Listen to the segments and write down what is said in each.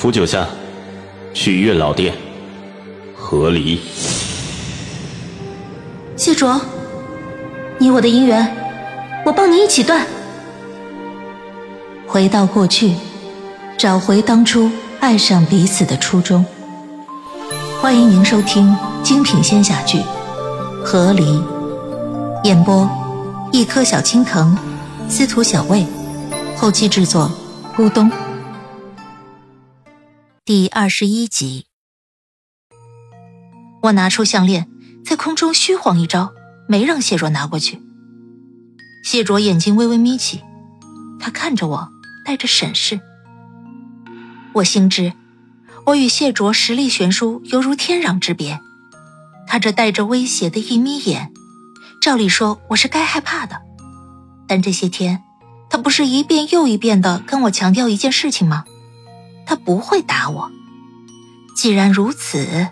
扶九下，去月老殿，和离。谢卓，你我的姻缘，我帮你一起断。回到过去，找回当初爱上彼此的初衷。欢迎您收听精品仙侠剧《和离》，演播：一颗小青藤，司徒小魏，后期制作：咕咚。第二十一集，我拿出项链，在空中虚晃一招，没让谢卓拿过去。谢卓眼睛微微眯起，他看着我，带着审视。我心知。我与谢卓实力悬殊，犹如天壤之别。他这带着威胁的一眯眼，照理说我是该害怕的。但这些天，他不是一遍又一遍的跟我强调一件事情吗？他不会打我。既然如此，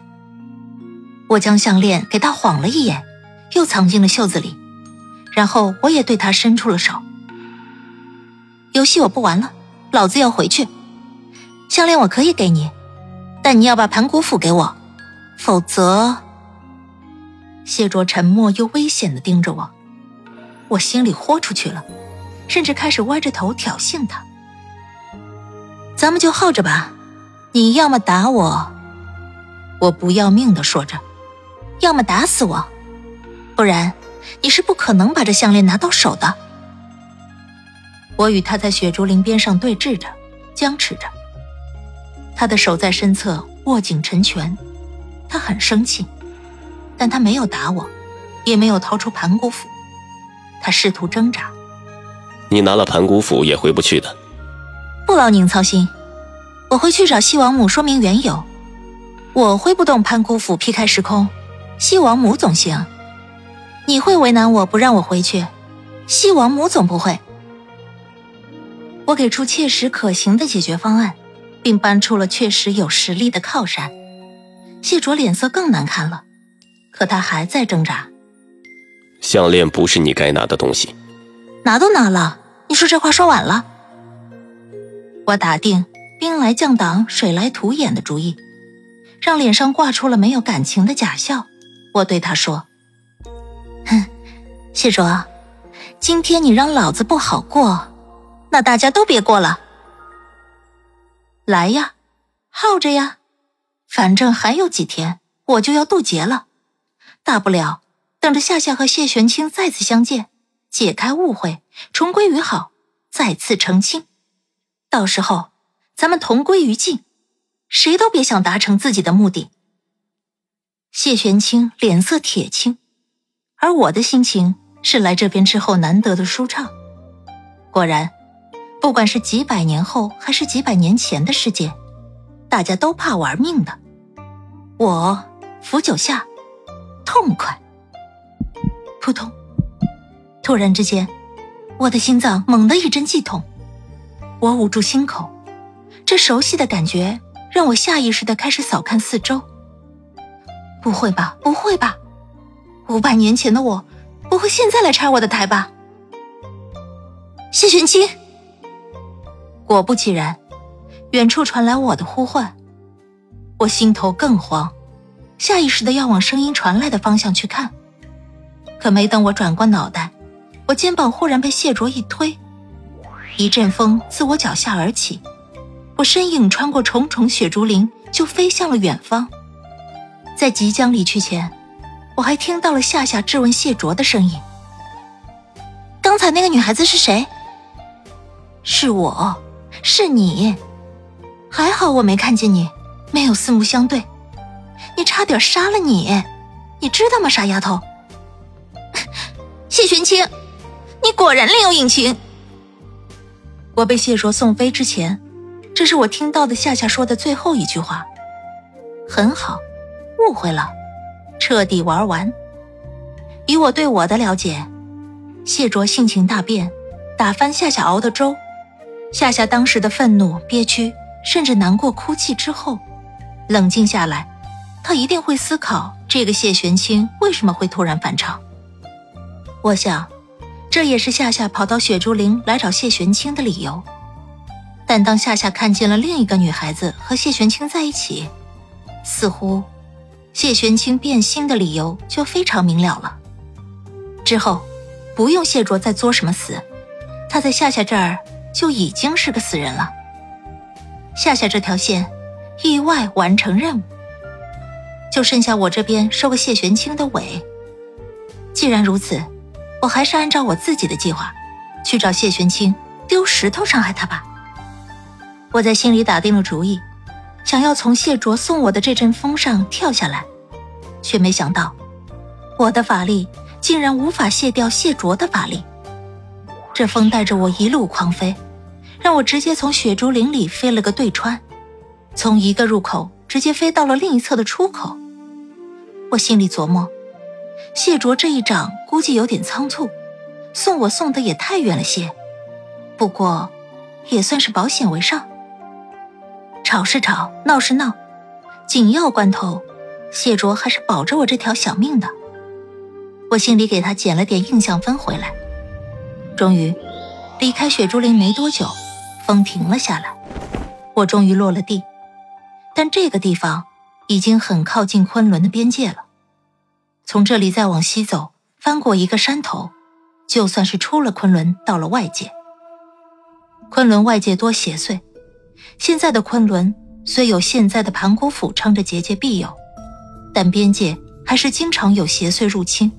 我将项链给他晃了一眼，又藏进了袖子里。然后我也对他伸出了手。游戏我不玩了，老子要回去。项链我可以给你。但你要把盘古斧给我，否则。谢卓沉默又危险的盯着我，我心里豁出去了，甚至开始歪着头挑衅他。咱们就耗着吧，你要么打我，我不要命的说着，要么打死我，不然你是不可能把这项链拿到手的。我与他在雪竹林边上对峙着，僵持着。他的手在身侧握紧成拳，他很生气，但他没有打我，也没有掏出盘古斧，他试图挣扎。你拿了盘古斧也回不去的。不劳您操心，我会去找西王母说明缘由。我挥不动潘姑斧劈开时空，西王母总行。你会为难我不让我回去，西王母总不会。我给出切实可行的解决方案。并搬出了确实有实力的靠山，谢卓脸色更难看了，可他还在挣扎。项链不是你该拿的东西，拿都拿了，你说这话说晚了。我打定兵来将挡，水来土掩的主意，让脸上挂出了没有感情的假笑。我对他说：“哼，谢卓，今天你让老子不好过，那大家都别过了。”来呀，耗着呀，反正还有几天，我就要渡劫了。大不了等着夏夏和谢玄清再次相见，解开误会，重归于好，再次成亲。到时候咱们同归于尽，谁都别想达成自己的目的。谢玄清脸色铁青，而我的心情是来这边之后难得的舒畅。果然。不管是几百年后还是几百年前的世界，大家都怕玩命的。我扶九下，痛快。扑通！突然之间，我的心脏猛地一阵剧痛，我捂住心口，这熟悉的感觉让我下意识的开始扫看四周。不会吧？不会吧？五百年前的我，不会现在来拆我的台吧？谢玄清。果不其然，远处传来我的呼唤，我心头更慌，下意识的要往声音传来的方向去看。可没等我转过脑袋，我肩膀忽然被谢卓一推，一阵风自我脚下而起，我身影穿过重重雪竹林，就飞向了远方。在即将离去前，我还听到了夏夏质问谢卓的声音：“刚才那个女孩子是谁？”是我。是你，还好我没看见你，没有四目相对，你差点杀了你，你知道吗，傻丫头？谢玄清，你果然另有隐情。我被谢卓送飞之前，这是我听到的夏夏说的最后一句话。很好，误会了，彻底玩完。以我对我的了解，谢卓性情大变，打翻夏夏熬的粥。夏夏当时的愤怒、憋屈，甚至难过、哭泣之后，冷静下来，他一定会思考这个谢玄清为什么会突然反常。我想，这也是夏夏跑到雪竹林来找谢玄清的理由。但当夏夏看见了另一个女孩子和谢玄清在一起，似乎谢玄清变心的理由就非常明了了。之后，不用谢卓再作什么死，他在夏夏这儿就已经是个死人了。夏夏这条线意外完成任务，就剩下我这边收个谢玄清的尾。既然如此，我还是按照我自己的计划，去找谢玄清丢石头伤害他吧。我在心里打定了主意，想要从谢卓送我的这阵风上跳下来，却没想到，我的法力竟然无法卸掉谢卓的法力。这风带着我一路狂飞，让我直接从雪竹林里飞了个对穿，从一个入口直接飞到了另一侧的出口。我心里琢磨，谢卓这一掌估计有点仓促，送我送的也太远了些，不过也算是保险为上。吵是吵，闹是闹，紧要关头，谢卓还是保着我这条小命的。我心里给他减了点印象分回来。终于，离开雪竹林没多久，风停了下来，我终于落了地。但这个地方已经很靠近昆仑的边界了。从这里再往西走，翻过一个山头，就算是出了昆仑，到了外界。昆仑外界多邪祟。现在的昆仑虽有现在的盘古府撑着结界庇佑，但边界还是经常有邪祟入侵，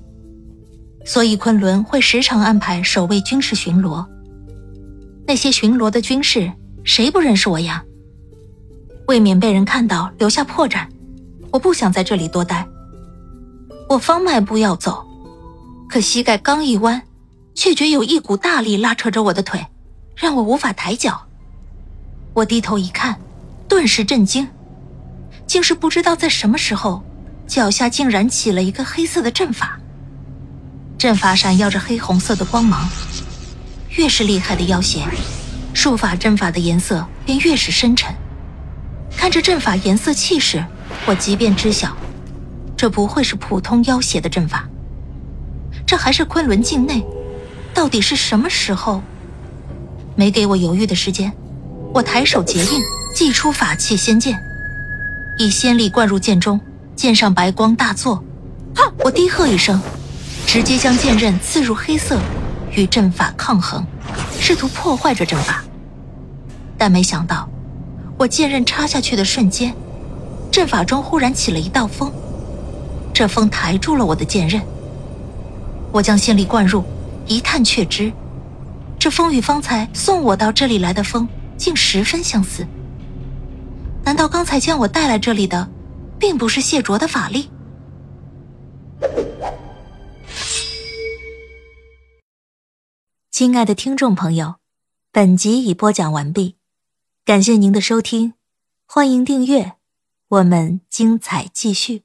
所以昆仑会时常安排守卫军事巡逻。那些巡逻的军士谁不认识我呀？未免被人看到留下破绽，我不想在这里多待。我方迈步要走，可膝盖刚一弯，却觉有一股大力拉扯着我的腿，让我无法抬脚。我低头一看，顿时震惊，竟是不知道在什么时候，脚下竟然起了一个黑色的阵法。阵法闪耀着黑红色的光芒，越是厉害的妖邪，术法阵法的颜色便越是深沉。看着阵法颜色气势，我即便知晓，这不会是普通妖邪的阵法，这还是昆仑境内，到底是什么时候？没给我犹豫的时间。我抬手结印，祭出法器仙剑，以仙力灌入剑中，剑上白光大作。哈！我低喝一声，直接将剑刃刺入黑色，与阵法抗衡，试图破坏这阵法。但没想到，我剑刃插下去的瞬间，阵法中忽然起了一道风，这风抬住了我的剑刃。我将仙力灌入，一探却知，这风与方才送我到这里来的风。竟十分相似。难道刚才将我带来这里的，并不是谢卓的法力？亲爱的听众朋友，本集已播讲完毕，感谢您的收听，欢迎订阅，我们精彩继续。